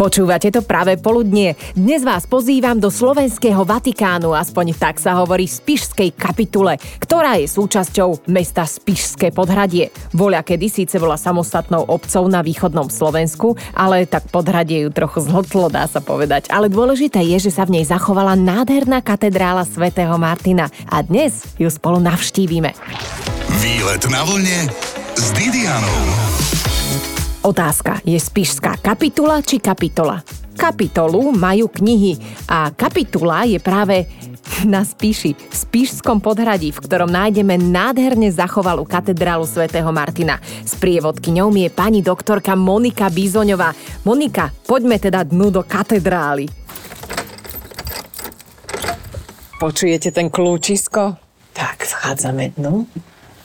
Počúvate to práve poludnie. Dnes vás pozývam do slovenského Vatikánu, aspoň tak sa hovorí v Spišskej kapitule, ktorá je súčasťou mesta Spišské podhradie. Voľa kedy síce bola samostatnou obcov na východnom Slovensku, ale tak podhradie ju trochu zhltlo, dá sa povedať. Ale dôležité je, že sa v nej zachovala nádherná katedrála svätého Martina a dnes ju spolu navštívime. Výlet na vlne s Didianou. Otázka, je spišská kapitula či kapitola? Kapitolu majú knihy a kapitula je práve na Spiši, v Spišskom podhradí, v ktorom nájdeme nádherne zachovalú katedrálu svätého Martina. S prievodkyňou je pani doktorka Monika Bizoňová. Monika, poďme teda dnu do katedrály. Počujete ten kľúčisko? Tak, vchádzame dnu.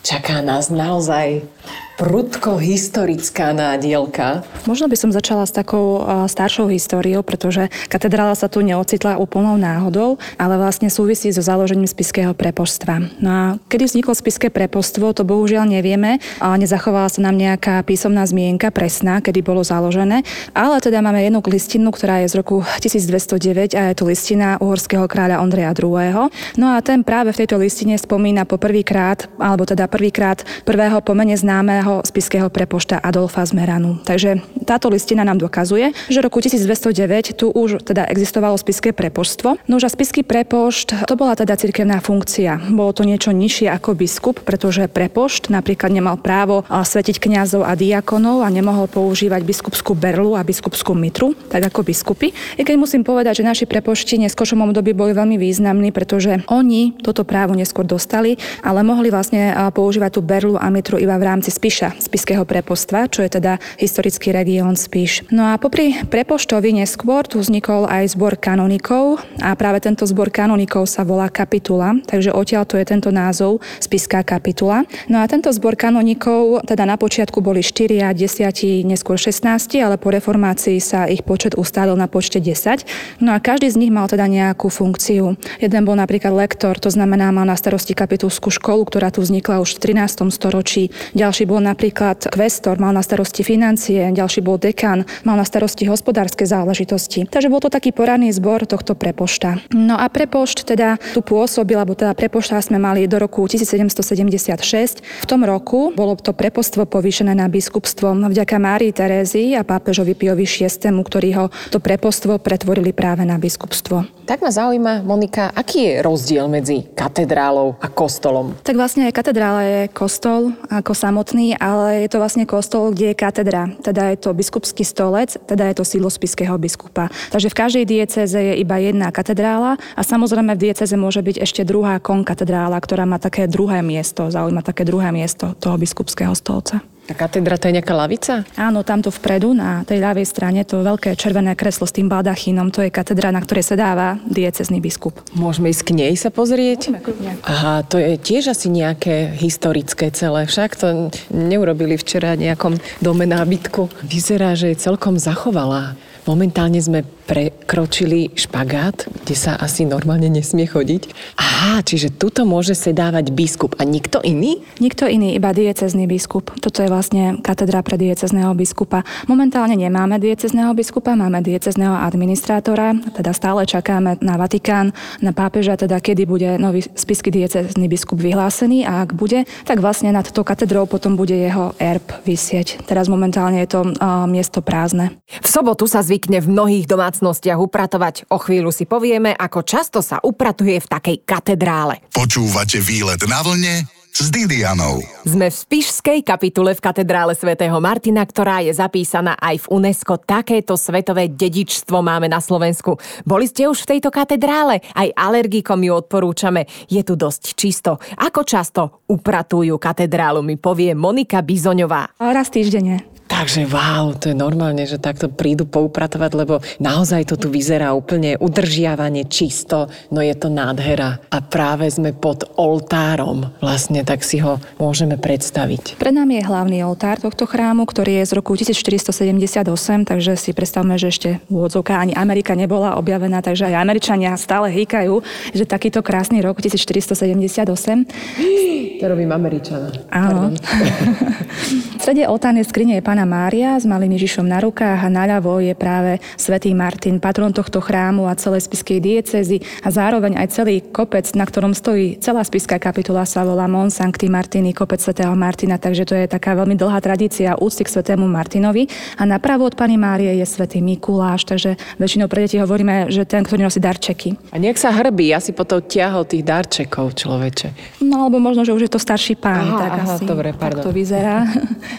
Čaká nás naozaj prudko historická nádielka. Možno by som začala s takou staršou históriou, pretože katedrála sa tu neocitla úplnou náhodou, ale vlastne súvisí so založením spiského prepoštstva. No a kedy vzniklo spiské prepostvo, to bohužiaľ nevieme, ale nezachovala sa nám nejaká písomná zmienka presná, kedy bolo založené, ale teda máme jednu listinu, ktorá je z roku 1209 a je to listina uhorského kráľa Ondreja II. No a ten práve v tejto listine spomína po prvýkrát, alebo teda prvýkrát prvého pomene známeho známeho spiského prepošta Adolfa Zmeranu. Takže táto listina nám dokazuje, že v roku 1209 tu už teda existovalo spiské prepoštstvo. No už a spiský prepošt to bola teda cirkevná funkcia. Bolo to niečo nižšie ako biskup, pretože prepošt napríklad nemal právo svetiť kňazov a diakonov a nemohol používať biskupskú berlu a biskupskú mitru, tak ako biskupy. I keď musím povedať, že naši prepošti neskôršom období boli veľmi významní, pretože oni toto právo neskôr dostali, ale mohli vlastne používať tú berlu a mitru iba v rámci spíš Spiša, spiského prepostva, čo je teda historický región Spiš. No a popri prepoštovi neskôr tu vznikol aj zbor kanonikov a práve tento zbor kanonikov sa volá kapitula, takže odtiaľ to je tento názov spiská kapitula. No a tento zbor kanonikov teda na počiatku boli 4 a 10, neskôr 16, ale po reformácii sa ich počet ustálil na počte 10. No a každý z nich mal teda nejakú funkciu. Jeden bol napríklad lektor, to znamená mal na starosti kapitulskú školu, ktorá tu vznikla už v 13. storočí. Ďalší bol napríklad kvestor, mal na starosti financie, ďalší bol dekan, mal na starosti hospodárske záležitosti. Takže bol to taký poradný zbor tohto prepošta. No a prepošt teda tu pôsobil, alebo teda prepošta sme mali do roku 1776. V tom roku bolo to prepostvo povýšené na biskupstvo vďaka Márii Terézii a pápežovi Piovi VI, ktorý ho to prepostvo pretvorili práve na biskupstvo. Tak ma zaujíma, Monika, aký je rozdiel medzi katedrálou a kostolom? Tak vlastne katedrála je kostol ako samotný, ale je to vlastne kostol, kde je katedra. Teda je to biskupský stolec, teda je to sídlo spiského biskupa. Takže v každej dieceze je iba jedna katedrála a samozrejme v dieceze môže byť ešte druhá konkatedrála, ktorá má také druhé miesto, zaujíma také druhé miesto toho biskupského stolca. A katedra to je nejaká lavica? Áno, tamto vpredu, na tej ľavej strane, to veľké červené kreslo s tým baldachínom, to je katedra, na ktorej sedáva diecezný biskup. Môžeme ísť k nej sa pozrieť? Môžeme, Aha, to je tiež asi nejaké historické celé, však to neurobili včera nejakom dome nábytku. Vyzerá, že je celkom zachovalá. Momentálne sme prekročili špagát, kde sa asi normálne nesmie chodiť. Aha, čiže tuto môže sedávať biskup a nikto iný? Nikto iný, iba diecezný biskup. Toto je vlastne katedra pre diecezného biskupa. Momentálne nemáme diecezného biskupa, máme diecezného administrátora, teda stále čakáme na Vatikán, na pápeža, teda kedy bude nový spisky diecezný biskup vyhlásený a ak bude, tak vlastne nad tou katedrou potom bude jeho erb vysieť. Teraz momentálne je to uh, miesto prázdne. V sobotu sa zvy zvykne v mnohých domácnostiach upratovať. O chvíľu si povieme, ako často sa upratuje v takej katedrále. Počúvate výlet na vlne s Didianou. Sme v Spišskej kapitule v katedrále svätého Martina, ktorá je zapísaná aj v UNESCO. Takéto svetové dedičstvo máme na Slovensku. Boli ste už v tejto katedrále? Aj alergikom ju odporúčame. Je tu dosť čisto. Ako často upratujú katedrálu, mi povie Monika Bizoňová. Raz týždenne. Takže wow, to je normálne, že takto prídu poupratovať, lebo naozaj to tu vyzerá úplne udržiavanie čisto, no je to nádhera. A práve sme pod oltárom, vlastne tak si ho môžeme predstaviť. Pred nami je hlavný oltár tohto chrámu, ktorý je z roku 1478, takže si predstavme, že ešte úvodzovka ani Amerika nebola objavená, takže aj Američania stále hýkajú, že takýto krásny rok 1478. To robím Američana. Áno. v strede oltárnej skrine je pána Mária s malým Ježišom na rukách a naľavo je práve svätý Martin, patron tohto chrámu a celej spiskej diecezy a zároveň aj celý kopec, na ktorom stojí celá spiská kapitula sa volá Mont Sancti Martini, kopec svätého Martina, takže to je taká veľmi dlhá tradícia úcty k svätému Martinovi. A napravo od pani Márie je svätý Mikuláš, takže väčšinou pre deti hovoríme, že ten, ktorý nosí darčeky. A nech sa hrbí, asi potom ťahol tých darčekov človeče. No alebo možno, že už je to starší pán, Aha, tak aha, asi dobre, tak pardon. to vyzerá.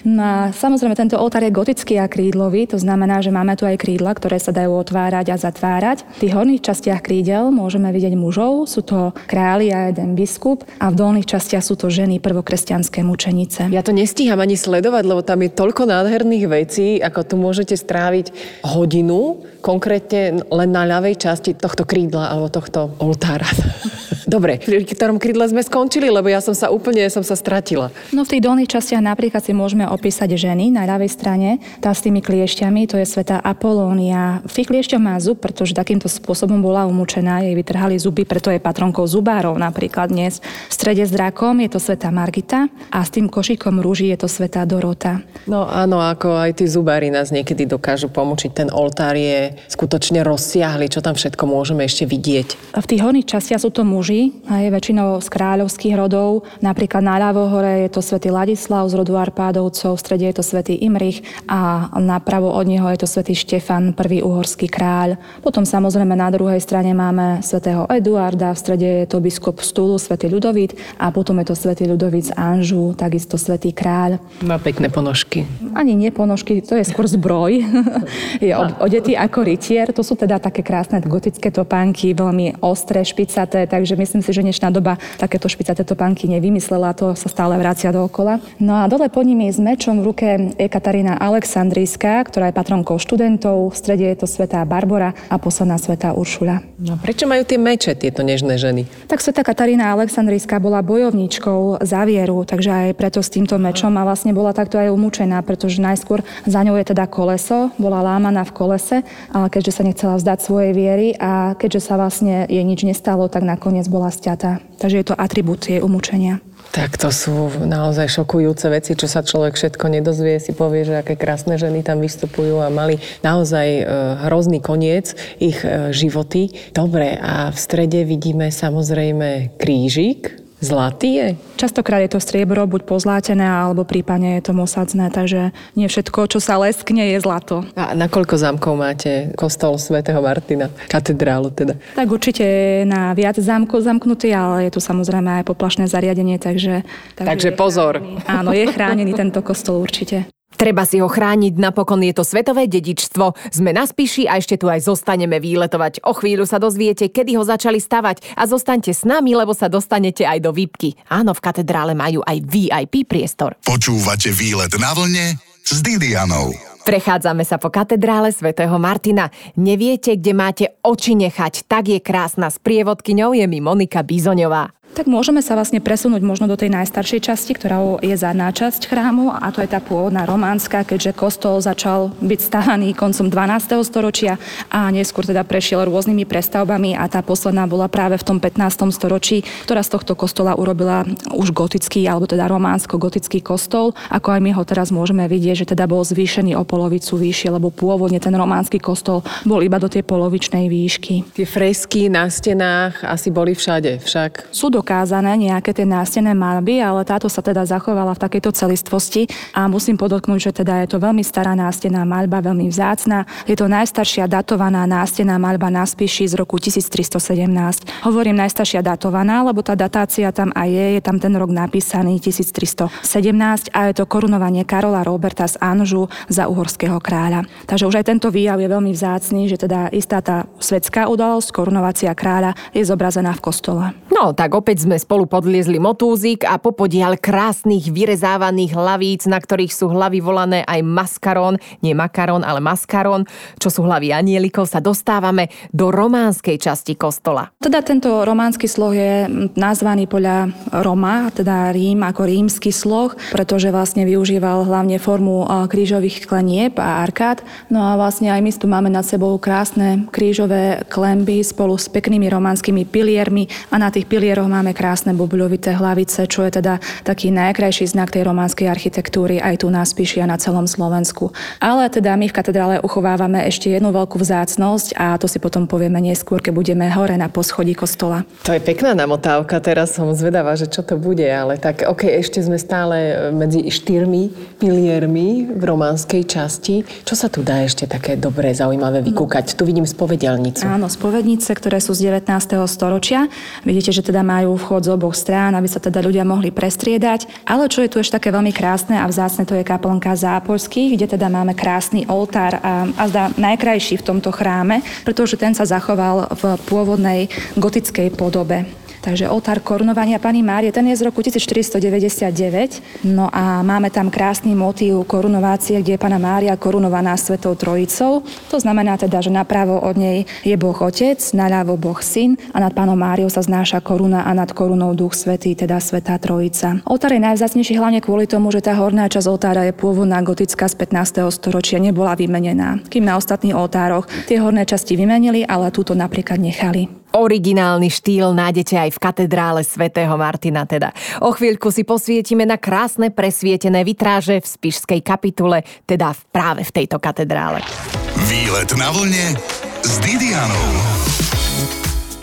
No a samozrejme tento oltár je gotický a krídlový, to znamená, že máme tu aj krídla, ktoré sa dajú otvárať a zatvárať. V tých horných častiach krídel môžeme vidieť mužov, sú to králi a jeden biskup a v dolných častiach sú to ženy prvokresťanské mučenice. Ja to nestíham ani sledovať, lebo tam je toľko nádherných vecí, ako tu môžete stráviť hodinu, konkrétne len na ľavej časti tohto krídla alebo tohto oltára. Dobre, pri ktorom krídle sme skončili, lebo ja som sa úplne som sa stratila. No v tých dolných častiach napríklad si môžeme opísať ženy na ľavej strane, tá s tými kliešťami, to je sveta Apolónia. V tých kliešťoch má zub, pretože takýmto spôsobom bola umúčená, jej vytrhali zuby, preto je patronkou zubárov napríklad dnes. V strede s drakom je to sveta Margita a s tým košikom rúží je to sveta Dorota. No áno, ako aj tí zubári nás niekedy dokážu pomôčiť. Ten oltár je skutočne rozsiahly, čo tam všetko môžeme ešte vidieť. A v tých horných častiach sú to muži, a je väčšinou z kráľovských rodov. Napríklad na ľavo hore je to svätý Ladislav z rodu Arpádovcov, v strede je to svätý Imrich a napravo od neho je to svätý Štefan, prvý uhorský kráľ. Potom samozrejme na druhej strane máme svätého Eduarda, v strede je to biskup Stulu, svätý Ľudovít a potom je to svätý Ľudovít z Anžu, takisto svätý kráľ. Má pekné ponožky. Ani nie ponožky, to je skôr zbroj. je odetý ako rytier. To sú teda také krásne gotické topánky, veľmi ostré, špicaté, takže myslím si, že dnešná doba takéto špicaté topánky nevymyslela, to sa stále vracia dookola. No a dole pod nimi s mečom v ruke je Katarína Aleksandrijská, ktorá je patronkou študentov, v strede je to svetá Barbara a posledná svetá Uršula. No prečo majú tie meče, tieto nežné ženy? Tak sveta Katarína Aleksandrijská bola bojovníčkou za vieru, takže aj preto s týmto mečom a vlastne bola takto aj umúčená, pretože najskôr za ňou je teda koleso, bola lámaná v kolese, ale keďže sa nechcela vzdať svojej viery a keďže sa vlastne jej nič nestalo, tak nakoniec bola sťatá. Takže je to atribút jej umúčenia. Tak to sú naozaj šokujúce veci, čo sa človek všetko nedozvie, si povie, že aké krásne ženy tam vystupujú a mali naozaj e, hrozný koniec ich e, životy. Dobre, a v strede vidíme samozrejme krížik, Zlatý je? Častokrát je to striebro buď pozlátené, alebo prípadne je to mosadzné, takže nie všetko, čo sa leskne, je zlato. A na koľko zámkov máte kostol svätého Martina? Katedrálu teda. Tak určite na viac zámkov zamknutý, ale je tu samozrejme aj poplašné zariadenie, takže... Takže je pozor. Chránený. Áno, je chránený tento kostol určite. Treba si ho chrániť, napokon je to svetové dedičstvo. Sme na spíši a ešte tu aj zostaneme výletovať. O chvíľu sa dozviete, kedy ho začali stavať a zostaňte s nami, lebo sa dostanete aj do výpky. Áno, v katedrále majú aj VIP priestor. Počúvate výlet na vlne s Didianou. Prechádzame sa po katedrále svätého Martina. Neviete, kde máte oči nechať, tak je krásna. S prievodkyňou je mi Monika Bizoňová. Tak môžeme sa vlastne presunúť možno do tej najstaršej časti, ktorá je zadná časť chrámu a to je tá pôvodná románska, keďže kostol začal byť stavaný koncom 12. storočia a neskôr teda prešiel rôznymi prestavbami a tá posledná bola práve v tom 15. storočí, ktorá z tohto kostola urobila už gotický alebo teda románsko-gotický kostol, ako aj my ho teraz môžeme vidieť, že teda bol zvýšený o polovicu vyššie, lebo pôvodne ten románsky kostol bol iba do tej polovičnej výšky. Tie fresky na stenách asi boli všade, však. Sú dokázané nejaké tie nástené malby, ale táto sa teda zachovala v takejto celistvosti a musím podotknúť, že teda je to veľmi stará nástená maľba, veľmi vzácna. Je to najstaršia datovaná nástená maľba na Spiši z roku 1317. Hovorím najstaršia datovaná, lebo tá datácia tam aj je, je tam ten rok napísaný 1317 a je to korunovanie Karola Roberta z Anžu za uhorského kráľa. Takže už aj tento výjav je veľmi vzácný, že teda istá tá svetská udalosť, korunovacia kráľa, je zobrazená v kostole. No, tak o Opäť sme spolu podliezli motúzik a popodial krásnych vyrezávaných hlavíc, na ktorých sú hlavy volané aj maskarón, nie makarón, ale maskarón, čo sú hlavy anielikov, sa dostávame do románskej časti kostola. Teda tento románsky sloh je nazvaný podľa Roma, teda Rím ako rímsky sloh, pretože vlastne využíval hlavne formu krížových klenieb a arkád. No a vlastne aj my tu máme nad sebou krásne krížové klemby spolu s peknými románskymi piliermi a na tých pilieroch ktorého máme krásne bubľovité hlavice, čo je teda taký najkrajší znak tej románskej architektúry aj tu na Spiši a na celom Slovensku. Ale teda my v katedrále uchovávame ešte jednu veľkú vzácnosť a to si potom povieme neskôr, keď budeme hore na poschodí kostola. To je pekná namotávka, teraz som zvedavá, že čo to bude, ale tak ok, ešte sme stále medzi štyrmi piliermi v románskej časti. Čo sa tu dá ešte také dobré, zaujímavé vykúkať? Tu vidím spovedelnicu. Áno, spovednice, ktoré sú z 19. storočia. Vidíte, že teda má majú vchod z oboch strán, aby sa teda ľudia mohli prestriedať. Ale čo je tu ešte také veľmi krásne a vzácne, to je kaplnka Zápolských, kde teda máme krásny oltár a, a zdá najkrajší v tomto chráme, pretože ten sa zachoval v pôvodnej gotickej podobe. Takže oltár korunovania Pani Márie, ten je z roku 1499. No a máme tam krásny motív korunovácie, kde je Pana Mária korunovaná Svetou Trojicou. To znamená teda, že napravo od nej je Boh Otec, naľavo Boh Syn a nad Pánom Máriou sa znáša koruna a nad korunou Duch Svetý, teda Svetá Trojica. Oltár je najvzácnejší hlavne kvôli tomu, že tá horná časť oltára je pôvodná gotická z 15. storočia, nebola vymenená. Kým na ostatných oltároch tie horné časti vymenili, ale túto napríklad nechali. Originálny štýl nájdete aj v katedrále svätého Martina teda. O chvíľku si posvietime na krásne presvietené vitráže v Spišskej kapitule, teda práve v tejto katedrále. Výlet na vlne s Didianou.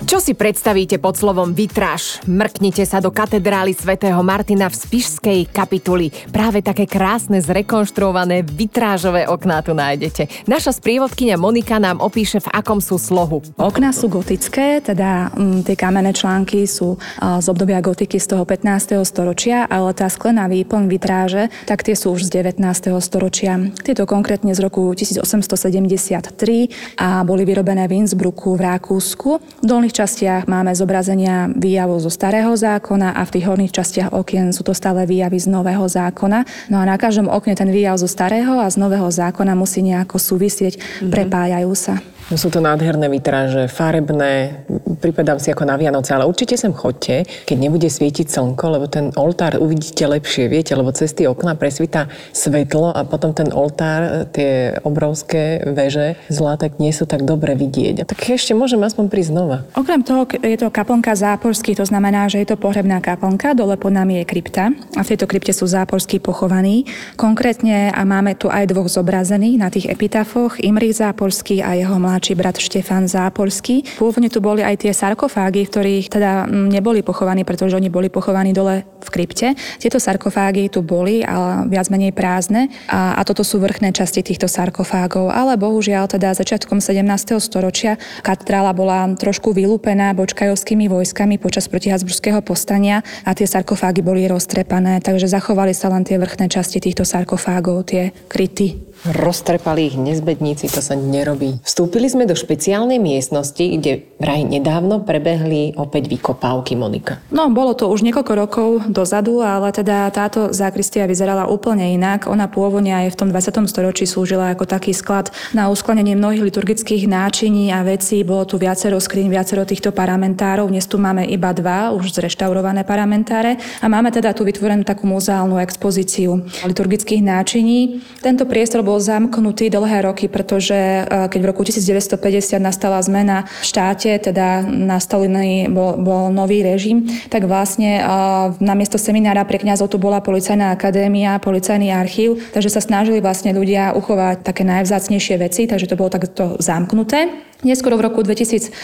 Čo si predstavíte pod slovom vitráž? Mrknite sa do katedrály svätého Martina v Spišskej kapituli. Práve také krásne zrekonštruované vitrážové okná tu nájdete. Naša sprievodkynia Monika nám opíše, v akom sú slohu. Okná sú gotické, teda m, mm, tie kamenné články sú a, z obdobia gotiky z toho 15. storočia, ale tá sklená výplň vitráže, tak tie sú už z 19. storočia. Tieto konkrétne z roku 1873 a boli vyrobené v Innsbrucku v Rakúsku. V dolných častiach máme zobrazenia výjavov zo starého zákona a v tých horných častiach okien sú to stále výjavy z nového zákona. No a na každom okne ten výjav zo starého a z nového zákona musí nejako súvisieť, mm-hmm. prepájajú sa. No sú to nádherné vitráže, farebné, pripadám si ako na Vianoce, ale určite sem chodte, keď nebude svietiť slnko, lebo ten oltár uvidíte lepšie, viete, lebo cez tie okná presvita svetlo a potom ten oltár, tie obrovské veže zlá, tak nie sú tak dobre vidieť. Tak ešte môžem aspoň prísť znova. Okrem toho je to kaplnka záporský, to znamená, že je to pohrebná kaplnka, dole pod nami je krypta a v tejto krypte sú záporskí pochovaní. Konkrétne a máme tu aj dvoch zobrazených na tých epitafoch, Imrich Záporský a jeho mladší brat Štefan Zápolský. Pôvodne tu boli aj tie sarkofágy, v ktorých teda mm, neboli pochovaní, pretože oni boli pochovaní dole v krypte. Tieto sarkofágy tu boli, ale viac menej prázdne a, a toto sú vrchné časti týchto sarkofágov. Ale bohužiaľ teda začiatkom 17. storočia katedrála bola trošku vylúpená bočkajovskými vojskami počas protihabsburského postania a tie sarkofágy boli roztrepané, takže zachovali sa len tie vrchné časti týchto sarkofágov, tie kryty Roztrepali ich nezbedníci, to sa nerobí. Vstúpili sme do špeciálnej miestnosti, kde vraj nedávno prebehli opäť vykopávky, Monika. No, bolo to už niekoľko rokov dozadu, ale teda táto zákristia vyzerala úplne inak. Ona pôvodne aj v tom 20. storočí slúžila ako taký sklad na uskladnenie mnohých liturgických náčiní a vecí. Bolo tu viacero skrín, viacero týchto paramentárov. Dnes tu máme iba dva, už zreštaurované paramentáre. A máme teda tu vytvorenú takú muzeálnu expozíciu liturgických náčiní. Tento priestor bol bol zamknutý dlhé roky, pretože e, keď v roku 1950 nastala zmena v štáte, teda nastolený bol, bol nový režim, tak vlastne e, namiesto seminára pre kňazov tu bola policajná akadémia, policajný archív, takže sa snažili vlastne ľudia uchovať také najvzácnejšie veci, takže to bolo takto zamknuté. Neskoro v roku 2006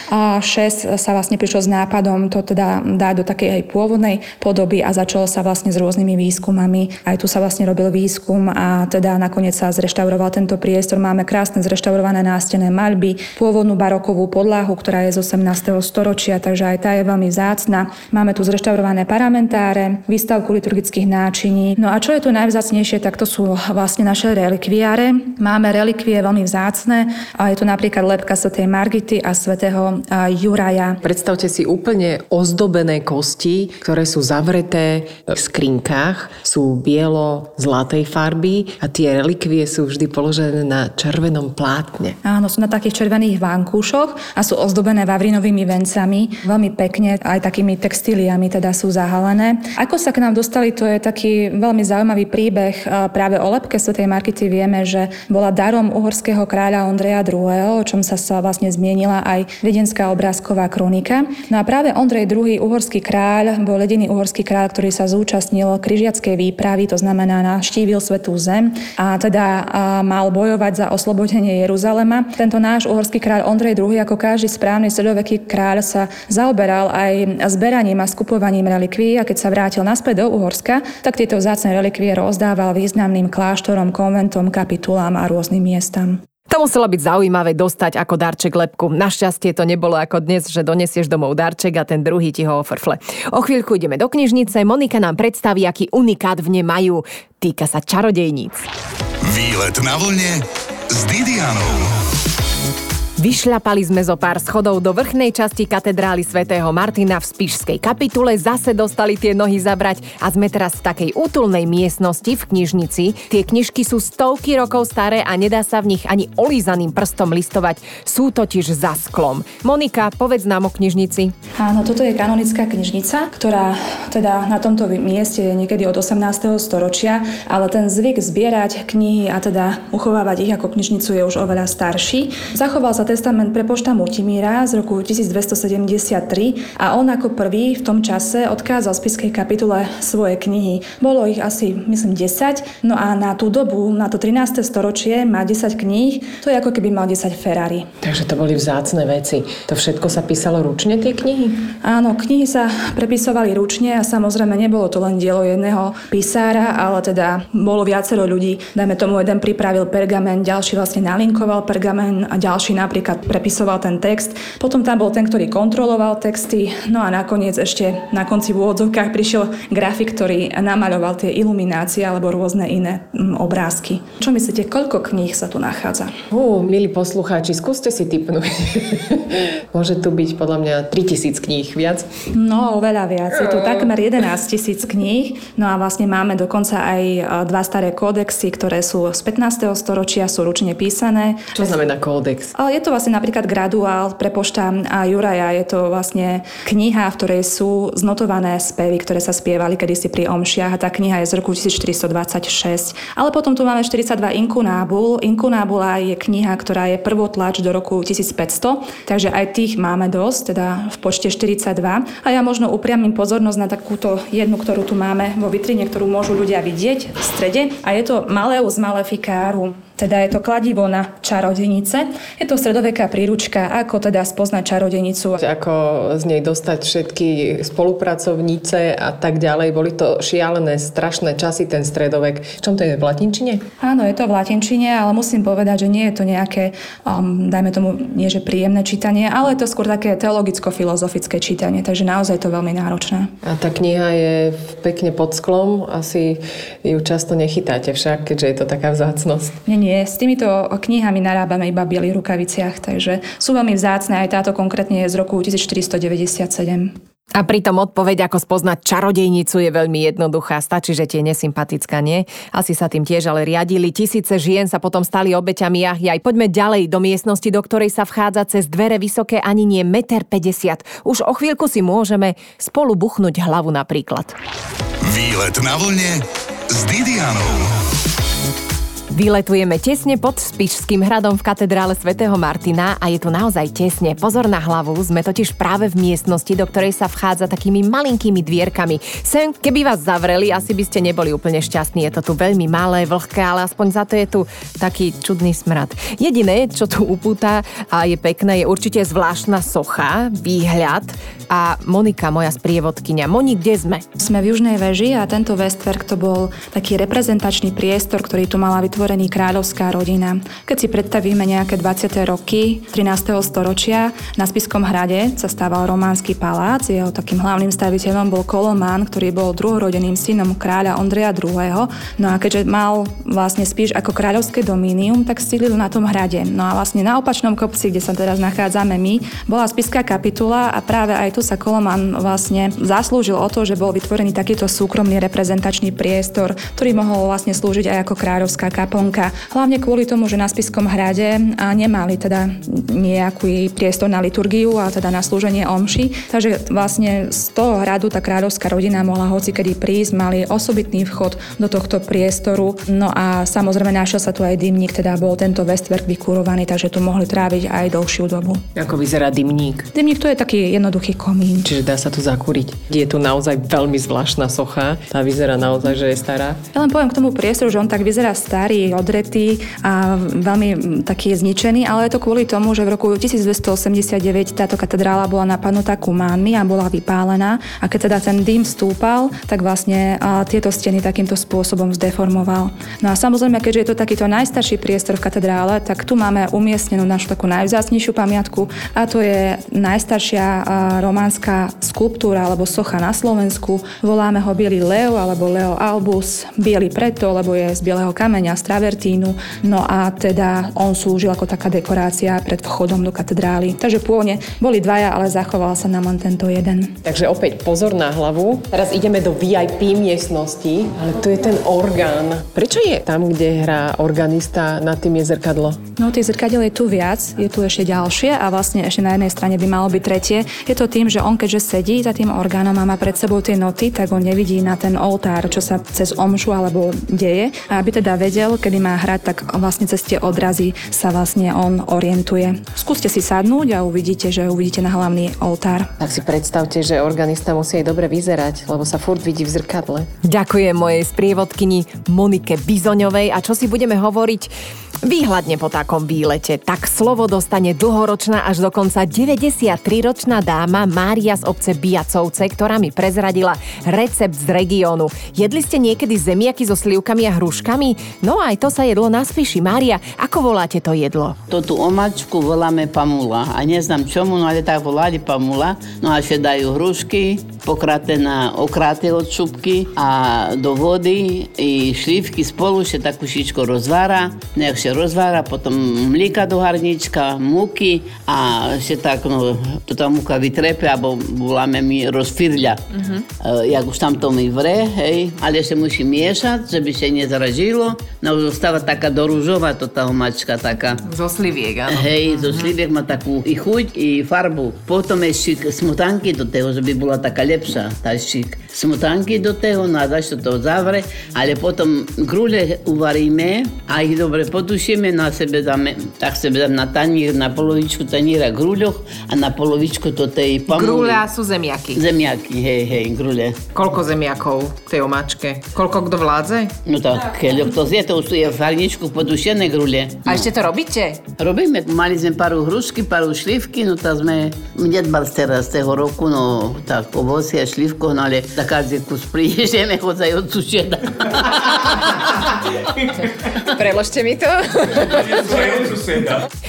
sa vlastne prišlo s nápadom to teda dať do takej aj pôvodnej podoby a začalo sa vlastne s rôznymi výskumami. Aj tu sa vlastne robil výskum a teda nakoniec sa zreštauroval tento priestor. Máme krásne zreštaurované nástené maľby, pôvodnú barokovú podlahu, ktorá je z 18. storočia, takže aj tá je veľmi vzácna. Máme tu zreštaurované paramentáre, výstavku liturgických náčiní. No a čo je tu najvzácnejšie, tak to sú vlastne naše relikviáre. Máme relikvie veľmi vzácne a je tu napríklad lepka svätej Margity a svätého Juraja. Predstavte si úplne ozdobené kosti, ktoré sú zavreté v skrinkách, sú bielo-zlatej farby a tie relikvie sú vždy položené na červenom plátne. Áno, sú na takých červených vankúšoch a sú ozdobené vavrinovými vencami. Veľmi pekne, aj takými textíliami teda sú zahalené. Ako sa k nám dostali, to je taký veľmi zaujímavý príbeh. Práve o lepke svätej Markity vieme, že bola darom uhorského kráľa Ondreja II., o čom sa, sa vlastne zmienila aj viedenská obrázková kronika. No a práve Ondrej II. uhorský kráľ bol jediný uhorský kráľ, ktorý sa zúčastnil križiackej výpravy, to znamená navštívil Svetú zem a teda mal bojovať za oslobodenie Jeruzalema. Tento náš uhorský kráľ Ondrej II. ako každý správny stredoveký kráľ sa zaoberal aj zberaním a skupovaním relikví a keď sa vrátil naspäť do Uhorska, tak tieto vzácne relikvie rozdával významným kláštorom, konventom, kapitulám a rôznym miestam. To muselo byť zaujímavé dostať ako darček lepku. Našťastie to nebolo ako dnes, že donesieš domov darček a ten druhý ti ho ofrfle. O chvíľku ideme do knižnice, Monika nám predstaví, aký unikát v nej majú. Týka sa čarodejníc. Výlet na vlne s Didianou. Vyšľapali sme zo pár schodov do vrchnej časti katedrály svätého Martina v Spišskej kapitule, zase dostali tie nohy zabrať a sme teraz v takej útulnej miestnosti v knižnici. Tie knižky sú stovky rokov staré a nedá sa v nich ani olízaným prstom listovať. Sú totiž za sklom. Monika, povedz nám o knižnici. Áno, toto je kanonická knižnica, ktorá teda na tomto mieste je niekedy od 18. storočia, ale ten zvyk zbierať knihy a teda uchovávať ich ako knižnicu je už oveľa starší. Zachoval sa testament prepošta Mutimíra z roku 1273 a on ako prvý v tom čase odkázal spiskej kapitule svoje knihy. Bolo ich asi, myslím, 10, no a na tú dobu, na to 13. storočie má 10 kníh, to je ako keby mal 10 Ferrari. Takže to boli vzácne veci. To všetko sa písalo ručne, tie knihy? Áno, knihy sa prepisovali ručne a samozrejme nebolo to len dielo jedného písára, ale teda bolo viacero ľudí. Dajme tomu, jeden pripravil pergamen, ďalší vlastne nalinkoval pergamen a ďalší napríklad napríklad prepisoval ten text. Potom tam bol ten, ktorý kontroloval texty. No a nakoniec ešte na konci v úvodzovkách prišiel grafik, ktorý namaľoval tie iluminácie alebo rôzne iné mm, obrázky. Čo myslíte, koľko kníh sa tu nachádza? Ú, milí poslucháči, skúste si typnúť. Môže tu byť podľa mňa 3000 kníh viac? No, oveľa viac. Je tu takmer 11 tisíc kníh. No a vlastne máme dokonca aj e, dva staré kódexy, ktoré sú z 15. storočia, sú ručne písané. Čo znamená kódex? Je to to vlastne napríklad graduál pre pošta a Juraja. Je to vlastne kniha, v ktorej sú znotované spevy, ktoré sa spievali kedysi pri omšiach a tá kniha je z roku 1426. Ale potom tu máme 42 inkunábul. Inkunábula je kniha, ktorá je prvotlač do roku 1500, takže aj tých máme dosť, teda v počte 42. A ja možno upriamím pozornosť na takúto jednu, ktorú tu máme vo vitrine, ktorú môžu ľudia vidieť v strede. A je to Maleus Maleficarum. Teda je to kladivo na čarodenice. Je to stredoveká príručka, ako teda spoznať čarodenicu. Ako z nej dostať všetky spolupracovnice a tak ďalej. Boli to šialené, strašné časy, ten stredovek. V čom to je? V latinčine? Áno, je to v latinčine, ale musím povedať, že nie je to nejaké, um, dajme tomu, nie že príjemné čítanie, ale je to skôr také teologicko-filozofické čítanie, takže naozaj to veľmi náročné. A tá kniha je pekne pod sklom, asi ju často nechytáte však, keďže je to taká vzácnosť. Nie, nie, nie. S týmito knihami narábame iba v bielých rukaviciach, takže sú veľmi vzácne. Aj táto konkrétne je z roku 1497. A pritom odpoveď, ako spoznať čarodejnicu, je veľmi jednoduchá. Stačí, že tie nesympatická, nie? Asi sa tým tiež ale riadili. Tisíce žien sa potom stali obeťami a aj poďme ďalej do miestnosti, do ktorej sa vchádza cez dvere vysoké ani nie 1,50 m. Už o chvíľku si môžeme spolu buchnúť hlavu napríklad. Výlet na vlne s Didianou. Vyletujeme tesne pod Spišským hradom v katedrále svätého Martina a je tu naozaj tesne. Pozor na hlavu, sme totiž práve v miestnosti, do ktorej sa vchádza takými malinkými dvierkami. Sem, keby vás zavreli, asi by ste neboli úplne šťastní. Je to tu veľmi malé, vlhké, ale aspoň za to je tu taký čudný smrad. Jediné, čo tu upúta a je pekné, je určite zvláštna socha, výhľad a Monika, moja sprievodkynia. Moni, kde sme? Sme v Južnej veži a tento Westwerk to bol taký reprezentačný priestor, ktorý tu mala vytvoriť vytvorený kráľovská rodina. Keď si predstavíme nejaké 20. roky 13. storočia, na Spiskom hrade sa stával románsky palác, jeho takým hlavným staviteľom bol Kolomán, ktorý bol druhorodeným synom kráľa Ondreja II. No a keďže mal vlastne Spiš ako kráľovské domínium, tak sídlil na tom hrade. No a vlastne na opačnom kopci, kde sa teraz nachádzame my, bola Spiská kapitula a práve aj tu sa Kolomán vlastne zaslúžil o to, že bol vytvorený takýto súkromný reprezentačný priestor, ktorý mohol vlastne slúžiť aj ako kráľovská kaplnka. Hlavne kvôli tomu, že na Spiskom hrade nemali teda nejaký priestor na liturgiu a teda na slúženie omši. Takže vlastne z toho hradu tá kráľovská rodina mohla hoci kedy prísť, mali osobitný vchod do tohto priestoru. No a samozrejme našiel sa tu aj dymník, teda bol tento Westwerk vykurovaný, takže tu mohli tráviť aj dlhšiu dobu. Ako vyzerá dymník? Dymník to je taký jednoduchý komín. Čiže dá sa tu zakúriť. Je tu naozaj veľmi zvláštna socha. Tá vyzerá naozaj, že je stará. Ja len poviem k tomu priestoru, že on tak vyzerá starý, odretý a veľmi taký zničený, ale je to kvôli tomu, že v roku 1289 táto katedrála bola napadnutá kumánmi a bola vypálená a keď teda ten dym stúpal, tak vlastne tieto steny takýmto spôsobom zdeformoval. No a samozrejme, keďže je to takýto najstarší priestor v katedrále, tak tu máme umiestnenú našu takú najvzácnejšiu pamiatku a to je najstaršia románska skulptúra alebo socha na Slovensku. Voláme ho Bielý Leo alebo Leo Albus. Bielý preto, lebo je z bieleho kameňa, z travertínu. No a teda on slúžil ako taká dekorácia pred vchodom do katedrály. Takže pôvodne boli dvaja, ale zachoval sa nám len tento jeden. Takže opäť pozor na hlavu. Teraz ideme do VIP miestnosti, ale tu je ten orgán. Prečo je tam, kde hrá organista, nad tým je zrkadlo? No, tých zrkadiel je tu viac, je tu ešte ďalšie a vlastne ešte na jednej strane by malo byť tretie. Je to tým, že on keďže sedí za tým orgánom a má pred sebou tie noty, tak on nevidí na ten oltár, čo sa cez omšu alebo deje. A aby teda vedel, kedy má hrať, tak vlastne cez tie odrazy sa vlastne on orientuje. Skúste si sadnúť a uvidíte, že uvidíte na hlavný oltár. Tak si predstavte, že organista musí aj dobre vyzerať, lebo sa furt vidí v zrkadle. Ďakujem mojej sprievodkyni Monike Bizoňovej a čo si budeme hovoriť Výhľadne po takom výlete, tak slovo dostane dlhoročná až dokonca 93-ročná dáma Mária z obce Biacovce, ktorá mi prezradila recept z regiónu. Jedli ste niekedy zemiaky so slivkami a hruškami? No aj to sa jedlo na spíši. Mária, ako voláte to jedlo? To tú omačku voláme pamula. A neznám čomu, no ale tak volali pamula. No a dajú hrušky, pokraté na okraté od šupky a do vody i šlivky spolu ešte takú šičko rozvára. Nech rozvára, potom mlíka do harnička, múky a ešte tak, no, to tá múka vytrepe, alebo voláme mi rozfirľa. Uh-huh. Uh, jak už tam to mi vre, hej, ale ešte musí miešať, že by sa nezražilo. No už zostáva taká dorúžová to tá mačka, taká. Zo sliviek, áno. Hej, zo uh-huh. sliviek má takú i chuť, i farbu. Potom ešte smutanky do toho, že by bola taká lepšia, tá šik. Smutanky do toho, no a to zavre, ale potom grule uvaríme a ich dobre podušíme sušíme, na sebe dáme, tak sebe dáme na tanír, na polovičku taníra grúľoch a na polovičku to tej pamuly. Grúľa sú zemiaky. Zemiaky, hej, hej, grúľe. Koľko zemiakov k tej omáčke? Koľko kto vládze? No tak, keď to zje, to už je v harničku podušené grúľe. A ešte to robíte? Robíme. Mali sme paru hrušky, paru šlivky, no tak sme nedbal teraz z toho roku, no tak ovoci a šlivko, no ale za každý kus priježeme, chodzaj od suseda. Preložte mi to.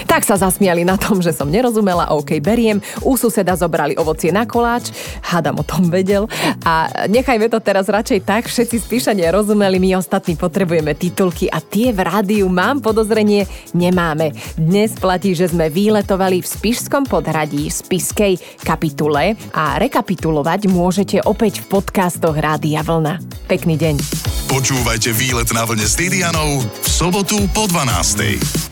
tak sa zasmiali na tom, že som nerozumela, OK, beriem. U suseda zobrali ovocie na koláč, hádam o tom vedel. A nechajme to teraz radšej tak, všetci spíšania rozumeli, my ostatní potrebujeme titulky a tie v rádiu mám podozrenie nemáme. Dnes platí, že sme výletovali v Spišskom podhradí Spiskej kapitule a rekapitulovať môžete opäť v podcastoch Rádia Vlna. Pekný deň. Počúvajte výlet na vlne s Didianou v sobotu po 12.